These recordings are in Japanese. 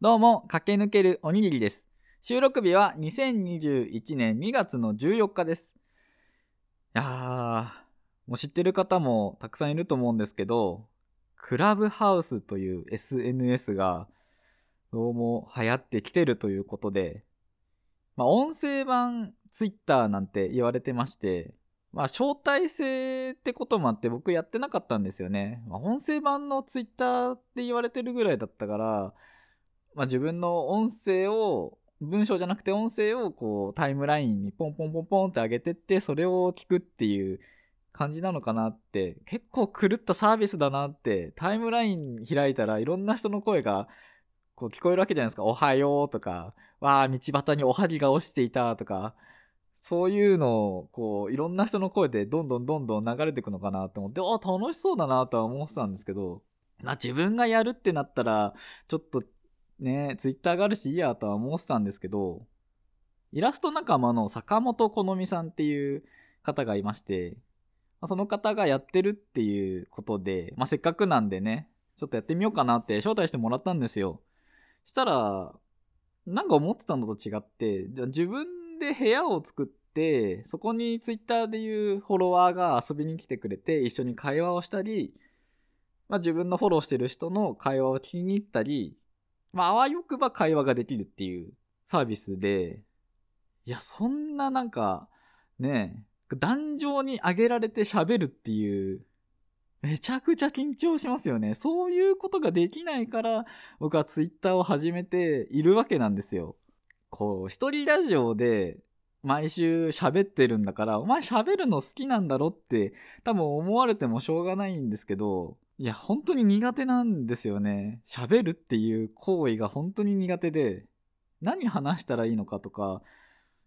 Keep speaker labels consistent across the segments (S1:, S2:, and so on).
S1: どうも、駆け抜けるおにぎりです。収録日は2021年2月の14日です。いやー、もう知ってる方もたくさんいると思うんですけど、クラブハウスという SNS がどうも流行ってきてるということで、まあ音声版 Twitter なんて言われてまして、まあ招待制ってこともあって僕やってなかったんですよね。まあ、音声版の Twitter って言われてるぐらいだったから、まあ、自分の音声を文章じゃなくて音声をこうタイムラインにポンポンポンポンって上げてってそれを聞くっていう感じなのかなって結構狂ったサービスだなってタイムライン開いたらいろんな人の声がこう聞こえるわけじゃないですか「おはよう」とか「わあ道端におはぎが落ちていた」とかそういうのをこういろんな人の声でどんどんどんどん流れていくのかなって思ってあ楽しそうだなとは思ってたんですけどまあ自分がやるってなったらちょっとねえ、ツイッターがあるしいいやとは思ってたんですけど、イラスト仲間の坂本好美さんっていう方がいまして、その方がやってるっていうことで、まあ、せっかくなんでね、ちょっとやってみようかなって招待してもらったんですよ。したら、なんか思ってたのと違って、じゃ自分で部屋を作って、そこにツイッターでいうフォロワーが遊びに来てくれて、一緒に会話をしたり、まあ、自分のフォローしてる人の会話を聞きに行ったり、まあ、あわよくば会話ができるっていうサービスで、いや、そんななんか、ね、壇上に上げられて喋るっていう、めちゃくちゃ緊張しますよね。そういうことができないから、僕はツイッターを始めているわけなんですよ。こう、一人ラジオで毎週喋ってるんだから、お前喋るの好きなんだろって多分思われてもしょうがないんですけど、いや、本当に苦手なんですよね。喋るっていう行為が本当に苦手で、何話したらいいのかとか、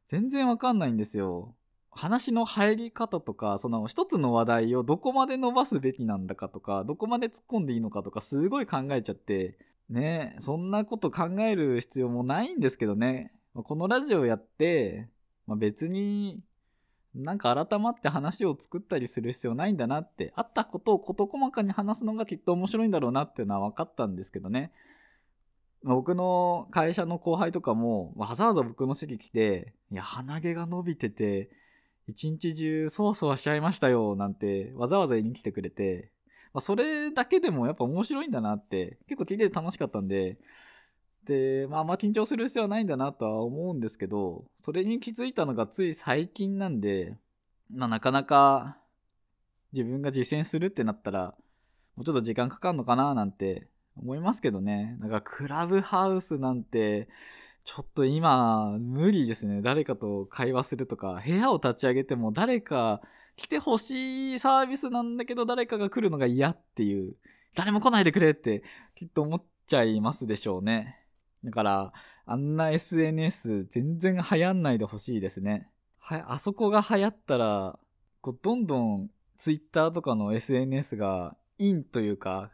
S1: 全然わかんないんですよ。話の入り方とか、その一つの話題をどこまで伸ばすべきなんだかとか、どこまで突っ込んでいいのかとか、すごい考えちゃって、ね、そんなこと考える必要もないんですけどね。このラジオやって、まあ、別になんか改まって話を作ったりする必要ないんだなって、あったことを事細かに話すのがきっと面白いんだろうなっていうのは分かったんですけどね。僕の会社の後輩とかも、わざわざ僕の席来て、いや、鼻毛が伸びてて、一日中そわそわしちゃいましたよ、なんて、わざわざ言いに来てくれて、まあ、それだけでもやっぱ面白いんだなって、結構聞いてて楽しかったんで、で、まあ、あんま緊張する必要はないんだなとは思うんですけど、それに気づいたのがつい最近なんで、まあ、なかなか自分が実践するってなったら、もうちょっと時間かかるのかななんて思いますけどね。だか、クラブハウスなんて、ちょっと今、無理ですね。誰かと会話するとか、部屋を立ち上げても誰か来てほしいサービスなんだけど、誰かが来るのが嫌っていう、誰も来ないでくれって、きっと思っちゃいますでしょうね。だから、あんな SNS 全然流行んないでほしいですね。は、あそこが流行ったら、こう、どんどん Twitter とかの SNS が、インというか、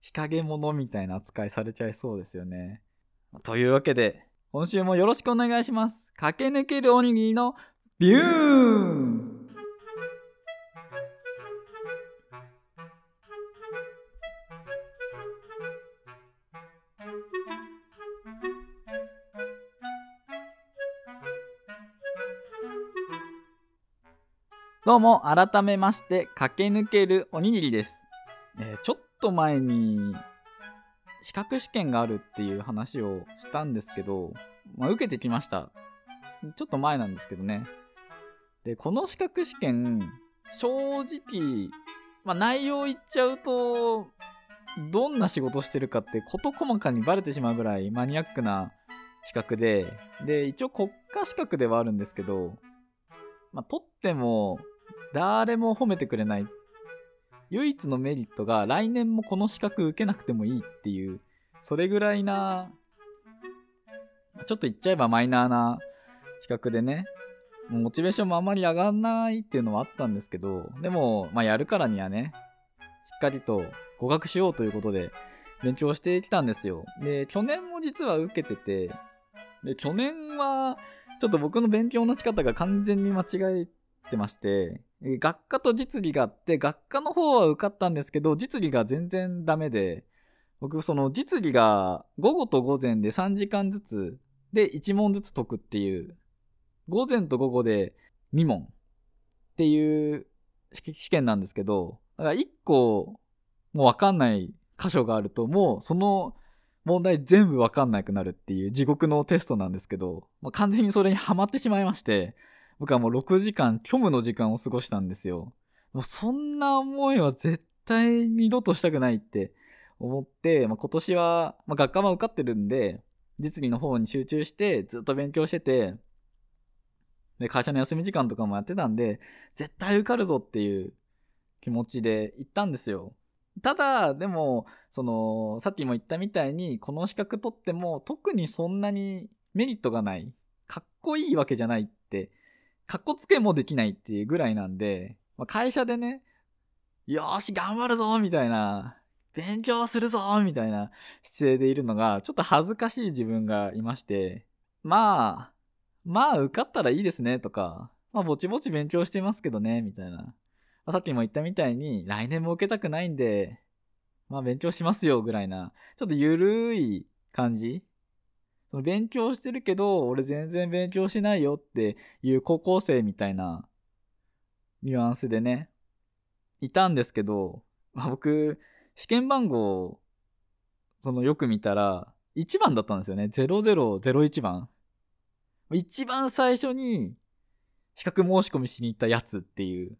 S1: 日陰者みたいな扱いされちゃいそうですよね。というわけで、今週もよろしくお願いします。駆け抜けるおにぎりのビューンどうも、改めまして、駆け抜けるおにぎりです。えーちょっと前に、資格試験があるっていう話をしたんですけど、まあ、受けてきました。ちょっと前なんですけどね。で、この資格試験、正直、まあ、内容言っちゃうと、どんな仕事してるかって事細かにバレてしまうぐらいマニアックな資格で、で、一応国家資格ではあるんですけど、まあ、取っても、誰も褒めてくれない。唯一のメリットが来年もこの資格受けなくてもいいっていう、それぐらいな、ちょっと言っちゃえばマイナーな資格でね、モチベーションもあんまり上がんないっていうのはあったんですけど、でも、まあやるからにはね、しっかりと合格しようということで勉強してきたんですよ。で、去年も実は受けてて、で、去年は、ちょっと僕の勉強の仕方が完全に間違えてまして、学科と実技があって、学科の方は受かったんですけど、実技が全然ダメで、僕その実技が午後と午前で3時間ずつで1問ずつ解くっていう、午前と午後で2問っていう試験なんですけど、だから1個もうわかんない箇所があるともうその問題全部わかんなくなるっていう地獄のテストなんですけど、まあ、完全にそれにハマってしまいまして、僕はもう6時間、虚無の時間を過ごしたんですよ。もうそんな思いは絶対二度としたくないって思って、まあ、今年は、まあ、学科は受かってるんで、実技の方に集中してずっと勉強してて、で、会社の休み時間とかもやってたんで、絶対受かるぞっていう気持ちで行ったんですよ。ただ、でも、その、さっきも言ったみたいに、この資格取っても特にそんなにメリットがない。かっこいいわけじゃないって、かっこつけもできないっていうぐらいなんで、まあ、会社でね、よーし、頑張るぞみたいな、勉強するぞみたいな姿勢でいるのが、ちょっと恥ずかしい自分がいまして、まあ、まあ受かったらいいですねとか、まあぼちぼち勉強してますけどね、みたいな。まあ、さっきも言ったみたいに、来年も受けたくないんで、まあ勉強しますよ、ぐらいな、ちょっとゆるい感じその勉強してるけど、俺全然勉強しないよっていう高校生みたいなニュアンスでね、いたんですけど、まあ、僕、試験番号、そのよく見たら、1番だったんですよね。0001番。一番最初に資格申し込みしに行ったやつっていう。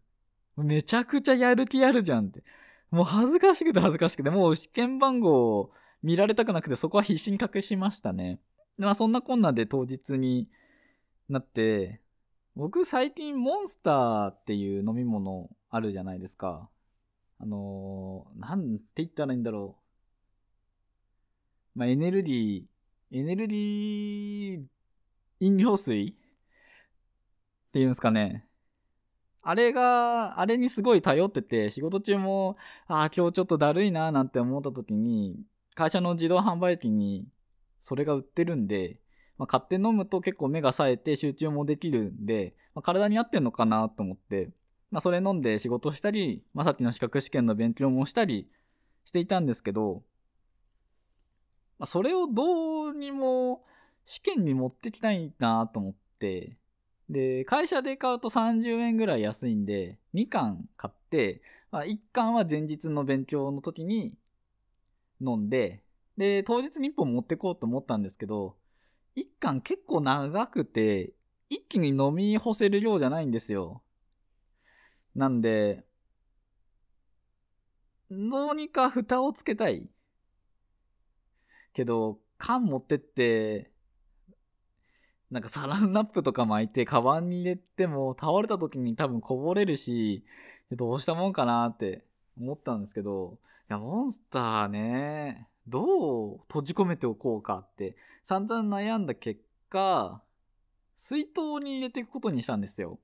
S1: めちゃくちゃやる気あるじゃんって。もう恥ずかしくて恥ずかしくて、もう試験番号を見られたくなくてそこは必死に隠しましたね。まあそんなこんなで当日になって、僕最近モンスターっていう飲み物あるじゃないですか。あのー、なんて言ったらいいんだろう。まあエネルギー、エネルギー飲料水っていうんですかね。あれが、あれにすごい頼ってて、仕事中も、ああ、今日ちょっとだるいななんて思った時に、会社の自動販売機にそれが売ってるんで、まあ、買って飲むと結構目が冴えて集中もできるんで、まあ、体に合ってんのかなと思って、まあ、それ飲んで仕事したり、まあ、さっきの資格試験の勉強もしたりしていたんですけど、まあ、それをどうにも試験に持ってきたいなと思って、で、会社で買うと30円ぐらい安いんで、2巻買って、まあ、1巻は前日の勉強の時に飲んで、で、当日に1本持ってこうと思ったんですけど、1巻結構長くて、一気に飲み干せる量じゃないんですよ。なんで、どうにか蓋をつけたい。けど、缶持ってって、なんかサランラップとか巻いてカバンに入れても倒れた時に多分こぼれるし、どうしたもんかなって思ったんですけど、いや、モンスターね、どう閉じ込めておこうかって散々悩んだ結果、水筒に入れていくことにしたんですよ。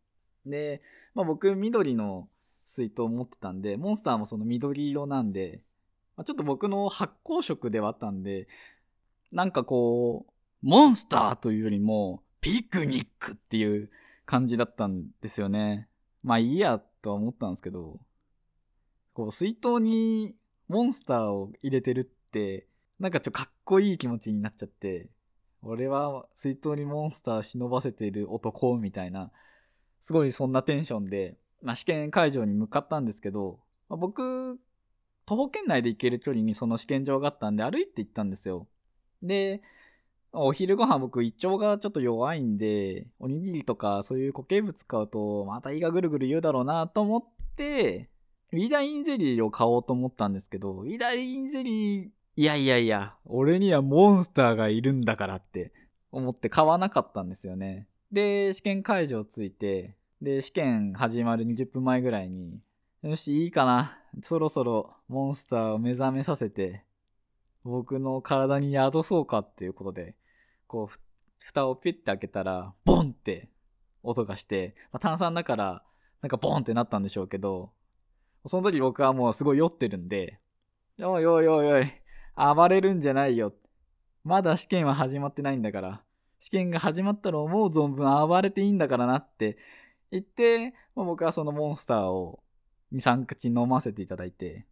S1: で、まあ僕緑の水筒を持ってたんで、モンスターもその緑色なんで、まあ、ちょっと僕の発酵食ではあったんで、なんかこう、モンスターというよりも、ピクニックっていう感じだったんですよね。まあいいやとは思ったんですけど、こう水筒にモンスターを入れてるって、なんかちょっとかっこいい気持ちになっちゃって、俺は水筒にモンスター忍ばせてる男みたいな、すごいそんなテンションで、まあ、試験会場に向かったんですけど、まあ、僕、徒歩圏内で行ける距離にその試験場があったんで歩いて行ったんですよ。で、お昼ご飯僕胃腸がちょっと弱いんで、おにぎりとかそういう固形物買うとまた胃がぐるぐる言うだろうなと思って、ウィダインゼリーを買おうと思ったんですけど、ウィダインゼリー、いやいやいや、俺にはモンスターがいるんだからって思って買わなかったんですよね。で、試験会場着いて、で、試験始まる20分前ぐらいに、よし、いいかな。そろそろモンスターを目覚めさせて、僕の体に宿そうかっていうことで、こう、蓋をピッて開けたら、ボンって音がして、まあ、炭酸だから、なんかボンってなったんでしょうけど、その時僕はもうすごい酔ってるんで、おいおいおいおい、暴れるんじゃないよ。まだ試験は始まってないんだから、試験が始まったら思う存分暴れていいんだからなって言って、まあ、僕はそのモンスターを2、3口飲ませていただいて、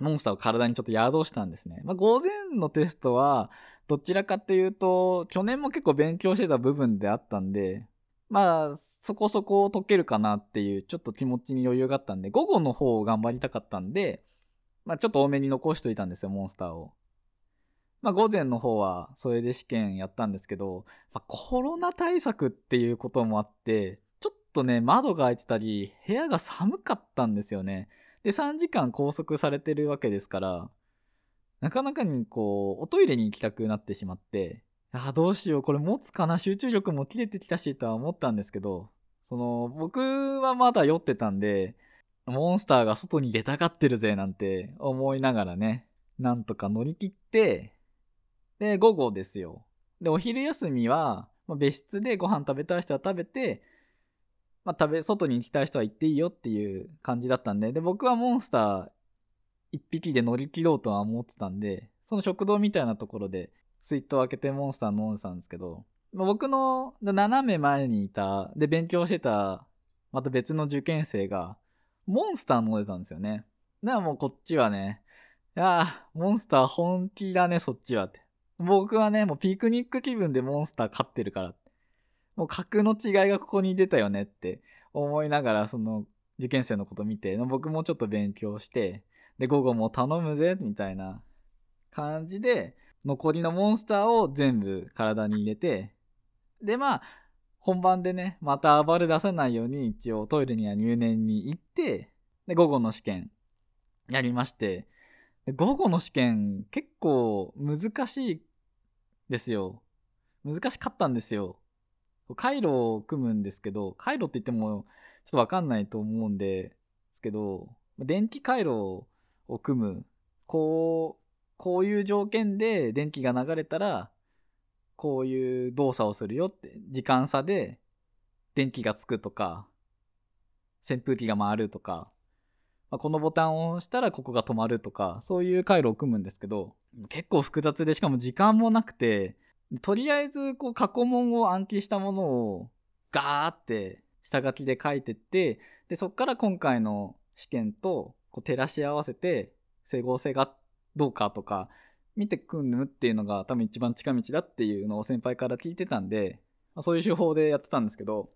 S1: モンスターを体にちょっと宿したんですね。まあ、午前のテストは、どちらかっていうと、去年も結構勉強してた部分であったんで、まあ、そこそこ解けるかなっていう、ちょっと気持ちに余裕があったんで、午後の方を頑張りたかったんで、まあちょっと多めに残しといたんですよ、モンスターを。まあ午前の方はそれで試験やったんですけど、まあ、コロナ対策っていうこともあって、ちょっとね、窓が開いてたり、部屋が寒かったんですよね。で、3時間拘束されてるわけですから、なかなかにこう、おトイレに行きたくなってしまって、あ、どうしよう、これ持つかな、集中力も切れてきたしとは思ったんですけど、その、僕はまだ酔ってたんで、モンスターが外に出たがってるぜなんて思いながらね、なんとか乗り切って、で、午後ですよ。で、お昼休みは、まあ、別室でご飯食べたい人は食べて、まあ、食べ、外に行きたい人は行っていいよっていう感じだったんで、で、僕はモンスター一匹で乗り切ろうとは思ってたんで、その食堂みたいなところで、スイートを開けてモンスター飲んでたんですけど、まあ、僕の斜め前にいた、で、勉強してた、また別の受験生が、モンスター飲んでたんですよね。だからもうこっちはね、いやモンスター本気だね、そっちはって。僕はね、もうピクニック気分でモンスター飼ってるから。もう格の違いがここに出たよねって思いながら、その受験生のこと見て、僕もちょっと勉強して、で、午後も頼むぜ、みたいな感じで、残りのモンスターを全部体に入れて、で、まあ、本番でね、また暴れ出さないように一応トイレには入念に行って、で、午後の試験やりまして、午後の試験結構難しいですよ。難しかったんですよ。回路を組むんですけど、回路って言ってもちょっとわかんないと思うんですけど、電気回路を組む。こう、こういう条件で電気が流れたら、こういう動作をするよって、時間差で電気がつくとか、扇風機が回るとか、まあ、このボタンを押したらここが止まるとか、そういう回路を組むんですけど、結構複雑で、しかも時間もなくて、とりあえず、こう、過去問を暗記したものを、ガーって下書きで書いてって、で、そっから今回の試験と、こう、照らし合わせて、整合性がどうかとか、見てくんぬっていうのが多分一番近道だっていうのを先輩から聞いてたんで、まあ、そういう手法でやってたんですけど、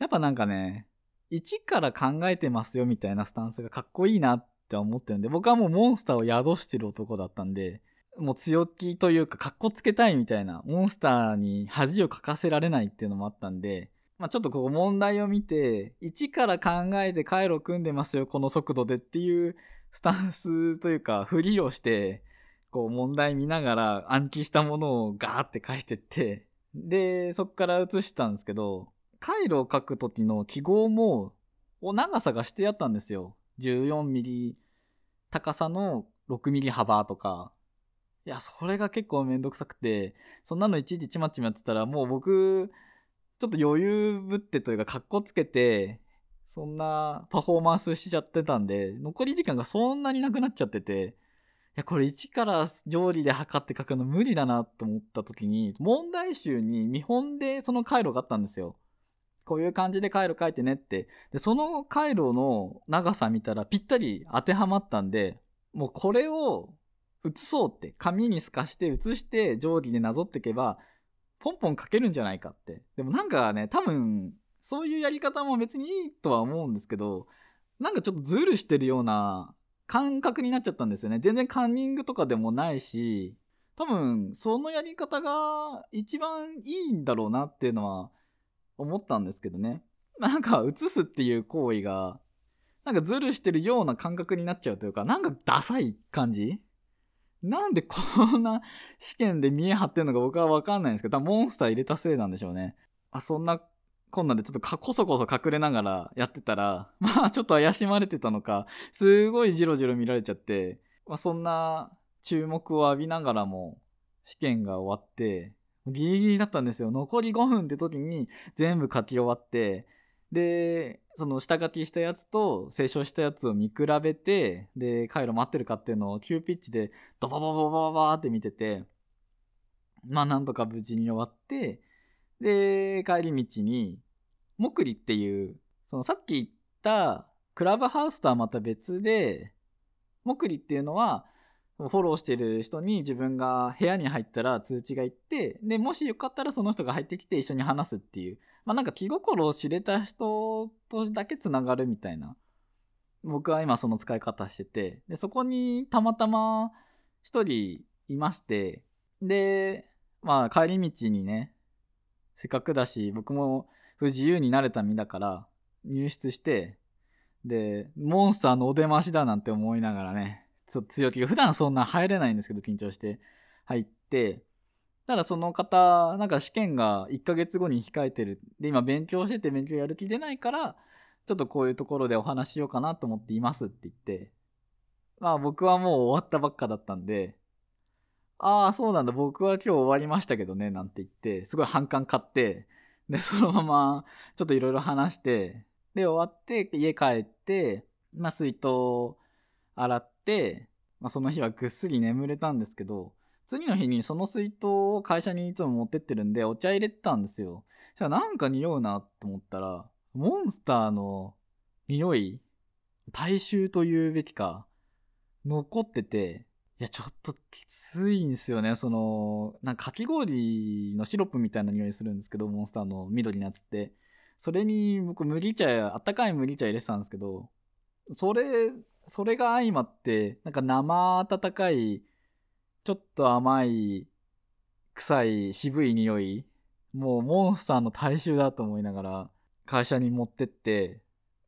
S1: やっぱなんかね、一から考えてますよみたいなスタンスがかっこいいなって思ってるんで、僕はもうモンスターを宿してる男だったんで、もう強気というか、かっこつけたいみたいな、モンスターに恥をかかせられないっていうのもあったんで、まあちょっとここ問題を見て、一から考えて回路組んでますよ、この速度でっていうスタンスというか、ふりをして、こう問題見ながら暗記したものをガーって返してって、で、そっから移したんですけど、回路を書くときの記号も、お長さがしてやったんですよ。14ミリ高さの6ミリ幅とか。いや、それが結構めんどくさくて、そんなのいちいちちまちまやってたら、もう僕、ちょっと余裕ぶってというか、かっこつけて、そんなパフォーマンスしちゃってたんで、残り時間がそんなになくなっちゃってて、や、これ1から定理で測って書くの無理だなと思った時に、問題集に見本でその回路があったんですよ。こういう感じで回路書いてねって。で、その回路の長さ見たらぴったり当てはまったんで、もうこれを写そうって、紙に透かして写して定規でなぞっていけば、ポンポン書けるんじゃないかって。でもなんかね、多分、そういうやり方も別にいいとは思うんですけど、なんかちょっとズルしてるような感覚になっちゃったんですよね。全然カンニングとかでもないし、多分、そのやり方が一番いいんだろうなっていうのは思ったんですけどね。なんか、映すっていう行為が、なんかズルしてるような感覚になっちゃうというか、なんかダサい感じ？なんでこんな試験で見え張ってるのか僕はわかんないんですけど、多分モンスター入れたせいなんでしょうね。あ、そんなこんなんでちょっとかこそこそ隠れながらやってたら、まあちょっと怪しまれてたのか、すごいジロジロ見られちゃって、まあそんな注目を浴びながらも試験が終わって、ギリギリだったんですよ。残り5分って時に全部書き終わって、で、その下書きしたやつと清書したやつを見比べて、で、回路待ってるかっていうのを急ピッチでドバババババーって見てて、まあなんとか無事に終わって、で、帰り道に、モクリっていう、そのさっき言ったクラブハウスとはまた別で、目利っていうのは、フォローしてる人に自分が部屋に入ったら通知が行って、で、もしよかったらその人が入ってきて一緒に話すっていう。まあなんか気心を知れた人とだけ繋がるみたいな。僕は今その使い方してて、で、そこにたまたま一人いまして、で、まあ帰り道にね、せっかくだし、僕も自由になれた身だから入室して、で、モンスターのお出ましだなんて思いながらね、ちょっと強気が、普段そんな入れないんですけど緊張して入って、ただその方、なんか試験が1ヶ月後に控えてる。で、今勉強してて勉強やる気出ないから、ちょっとこういうところでお話しようかなと思っていますって言って、まあ僕はもう終わったばっかだったんで、ああ、そうなんだ、僕は今日終わりましたけどね、なんて言って、すごい反感買って、で、そのまま、ちょっといろいろ話して、で、終わって、家帰って、まあ、水筒洗って、まあ、その日はぐっすり眠れたんですけど、次の日にその水筒を会社にいつも持ってってるんで、お茶入れてたんですよ。じゃあなんか匂うなと思ったら、モンスターの匂い大衆と言うべきか、残ってて、いや、ちょっときついんですよね。その、なんかかき氷のシロップみたいな匂いするんですけど、モンスターの緑のやつって。それに僕麦茶、あったかい麦茶入れてたんですけど、それ、それが相まって、なんか生温かい、ちょっと甘い、臭い、渋い匂い。もうモンスターの大衆だと思いながら、会社に持ってって、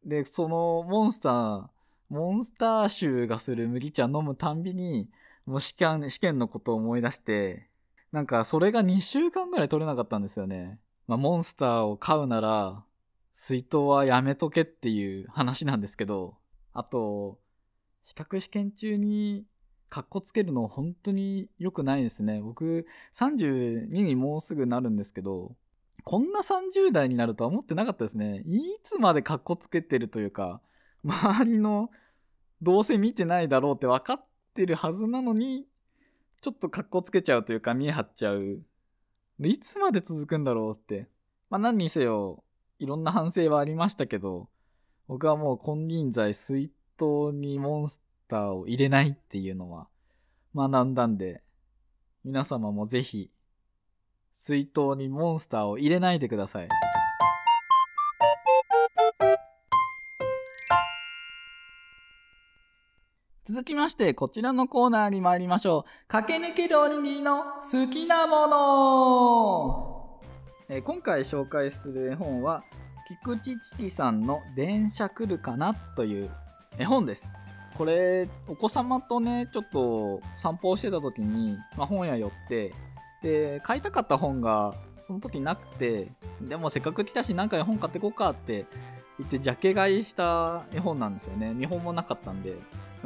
S1: で、そのモンスター、モンスター臭がする麦茶飲むたんびに、もう試験、試験のことを思い出して、なんかそれが2週間ぐらい取れなかったんですよね。まあ、モンスターを飼うなら、水筒はやめとけっていう話なんですけど、あと、資格試験中にカッコつけるの本当に良くないですね。僕、32にもうすぐなるんですけど、こんな30代になるとは思ってなかったですね。いつまでカッコつけてるというか、周りのどうせ見てないだろうって分かってるはずなのに、ちょっとカッコつけちゃうというか見え張っちゃういつまで続くんだろうって。まあ何にせよ、いろんな反省はありましたけど、僕はもう金輪際水筒にモンスターを入れないっていうのは学んだんで、皆様もぜひ、水筒にモンスターを入れないでください。続きまして、こちらのコーナーに参りましょう。駆け抜けるおにぎりの好きなもの、えー、今回紹介する絵本は、菊池知紀さんの電車来るかなという絵本です。これ、お子様とね、ちょっと散歩をしてた時に、まあ、本屋寄って、で、買いたかった本がその時なくて、でもせっかく来たし何か絵本買ってこうかって言ってジャケ買いした絵本なんですよね。見本もなかったんで。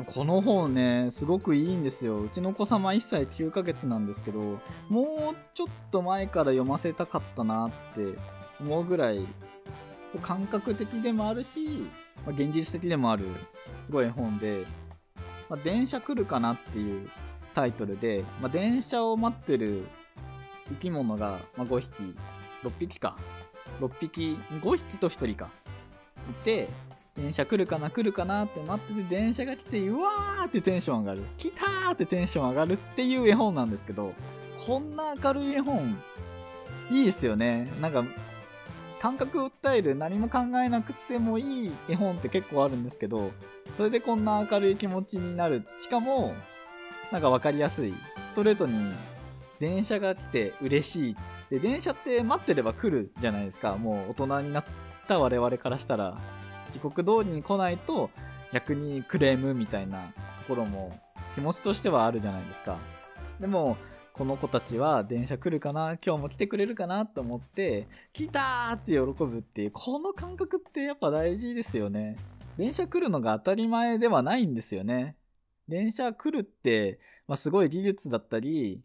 S1: この本ね、すごくいいんですよ。うちのお子様1歳9ヶ月なんですけど、もうちょっと前から読ませたかったなって思うぐらい、感覚的でもあるし、ま、現実的でもある、すごい絵本で、まあ、電車来るかなっていうタイトルで、まあ、電車を待ってる生き物が、ま5匹、6匹か。6匹、5匹と1人か。いて、電車来るかな来るかなって待ってて電車が来てうわーってテンション上がる。来たーってテンション上がるっていう絵本なんですけどこんな明るい絵本いいですよね。なんか感覚を訴える何も考えなくてもいい絵本って結構あるんですけどそれでこんな明るい気持ちになる。しかもなんか分かりやすい。ストレートに電車が来て嬉しい。で電車って待ってれば来るじゃないですか。もう大人になった我々からしたら時刻通りに来ないと逆にクレームみたいなところも気持ちとしてはあるじゃないですか。でも、この子たちは電車来るかな今日も来てくれるかなと思って、来たって喜ぶっていう、この感覚ってやっぱ大事ですよね。電車来るのが当たり前ではないんですよね。電車来るって、まあ、すごい技術だったり、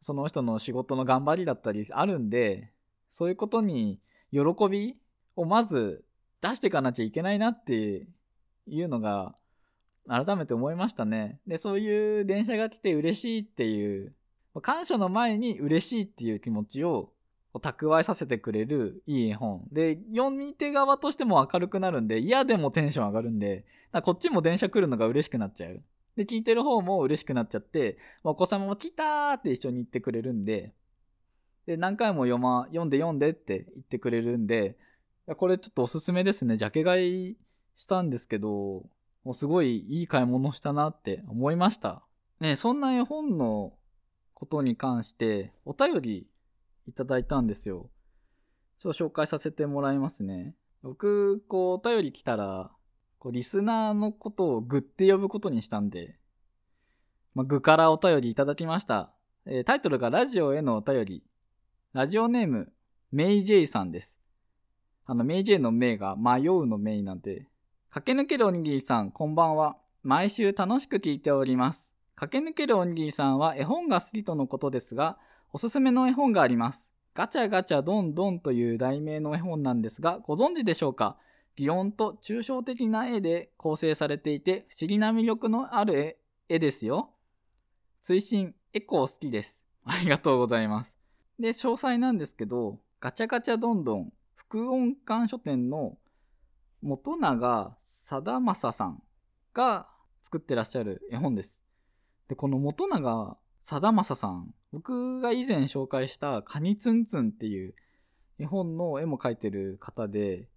S1: その人の仕事の頑張りだったりあるんで、そういうことに喜びをまず出していかなきゃいけないなっていうのが改めて思いましたね。で、そういう電車が来て嬉しいっていう、感謝の前に嬉しいっていう気持ちを蓄えさせてくれるいい絵本。で、読み手側としても明るくなるんで、嫌でもテンション上がるんで、こっちも電車来るのが嬉しくなっちゃう。で、聞いてる方も嬉しくなっちゃって、お子様も来たーって一緒に言ってくれるんで、で、何回も読ま、読んで読んでって言ってくれるんで、やこれちょっとおすすめですね。ジャケ買いしたんですけど、もうすごいいい買い物したなって思いました。ね、そんな絵本のことに関してお便りいただいたんですよ。ちょっと紹介させてもらいますね。僕、こう、お便り来たら、こう、リスナーのことをグって呼ぶことにしたんで、まあ、グからお便りいただきました。えー、タイトルがラジオへのお便り。ラジオネーム、メイジェイさんです。あの、メイジェイのメイが迷うのメイなんで、駆け抜けるおにぎりさん、こんばんは。毎週楽しく聞いております。駆け抜けるおにぎりさんは絵本が好きとのことですが、おすすめの絵本があります。ガチャガチャドンドンという題名の絵本なんですが、ご存知でしょうか？擬音と抽象的な絵で構成されていて、不思議な魅力のある絵ですよ。追伸、エコー好きです。ありがとうございます。で、詳細なんですけど、ガチャガチャドンドン、副音館書店の元永貞正さんが作ってらっしゃる絵本です。で、この元永貞正さん、僕が以前紹介したカニツンツンっていう絵本の絵も描いてる方で、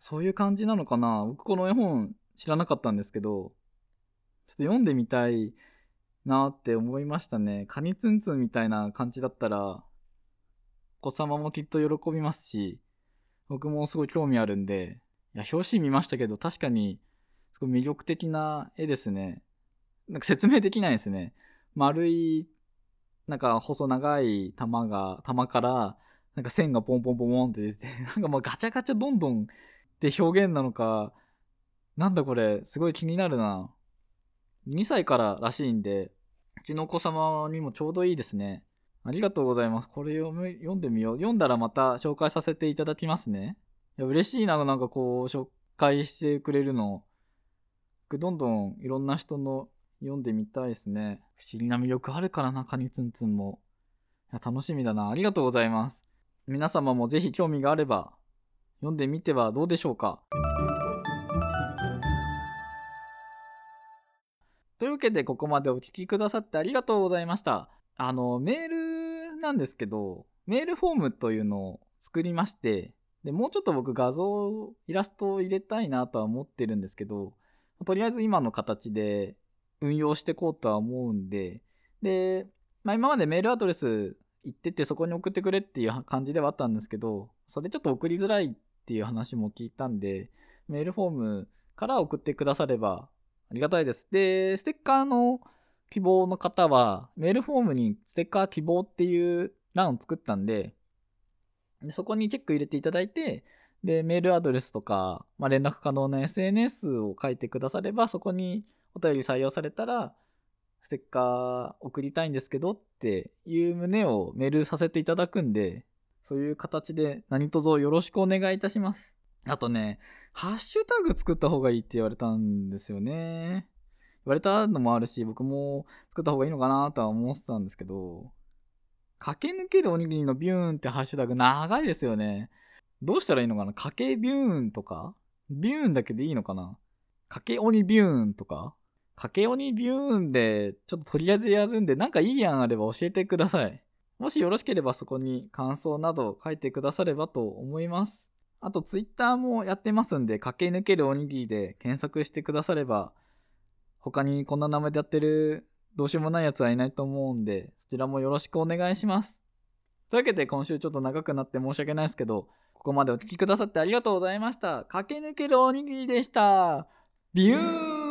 S1: そういう感じなのかな僕この絵本知らなかったんですけど、ちょっと読んでみたいなって思いましたね。カニツンツンみたいな感じだったら、お子様もきっと喜びますし、僕もすごい興味あるんで、いや、表紙見ましたけど、確かに、すごい魅力的な絵ですね。なんか説明できないですね。丸いなんか細長い玉が、玉から、なんか線がポンポンポンポンって出て、なんかもうガチャガチャどんどんって表現なのか、なんだこれ、すごい気になるな。2歳かららしいんで、うちのお子様にもちょうどいいですね。ありがとうございます。これ読む読んでみよう。読んだらまた紹介させていただきますね。いや、嬉しいな、なんかこう、紹介してくれるの。どんどんいろんな人の読んでみたいですね。不思議な魅力あるからな、カニツンツンも。いや、楽しみだな。ありがとうございます。皆様もぜひ興味があれば、読んでみてはどうでしょうか。というわけで、ここまでお聞きくださってありがとうございました。あの、メールなんですけど、メールフォームというのを作りまして、で、もうちょっと僕画像、イラストを入れたいなとは思ってるんですけど、とりあえず今の形で運用していこうとは思うんで、で、まあ、今までメールアドレス言っててそこに送ってくれっていう感じではあったんですけど、それちょっと送りづらいっていう話も聞いたんで、メールフォームから送ってくださればありがたいです。で、ステッカーの希望の方は、メールフォームにステッカー希望っていう欄を作ったんで、でそこにチェック入れていただいて、で、メールアドレスとか、まあ、連絡可能な SNS を書いてくだされば、そこにお便り採用されたら、ステッカー送りたいんですけどっていう旨をメールさせていただくんで、そういう形で何卒よろしくお願いいたします。あとね、ハッシュタグ作った方がいいって言われたんですよね。言われたのもあるし、僕も作った方がいいのかなとは思ってたんですけど、駆け抜けるおにぎりのビューンってハッシュタグ長いですよね。どうしたらいいのかな？かけビューンとか？ビューンだけでいいのかな？かけ鬼ビューンとか？駆け鬼ビューンで、ちょっととりあえずやるんで、なんかいい案あれば教えてください。もしよろしければそこに感想など書いてくださればと思います。あと、ツイッターもやってますんで、駆け抜けるおにぎりで検索してくだされば、他にこんな名前でやってるどうしようもないやつはいないと思うんで、そちらもよろしくお願いします。というわけで今週ちょっと長くなって申し訳ないですけど、ここまでお聴きくださってありがとうございました。駆け抜けるおにぎりでした。ビュー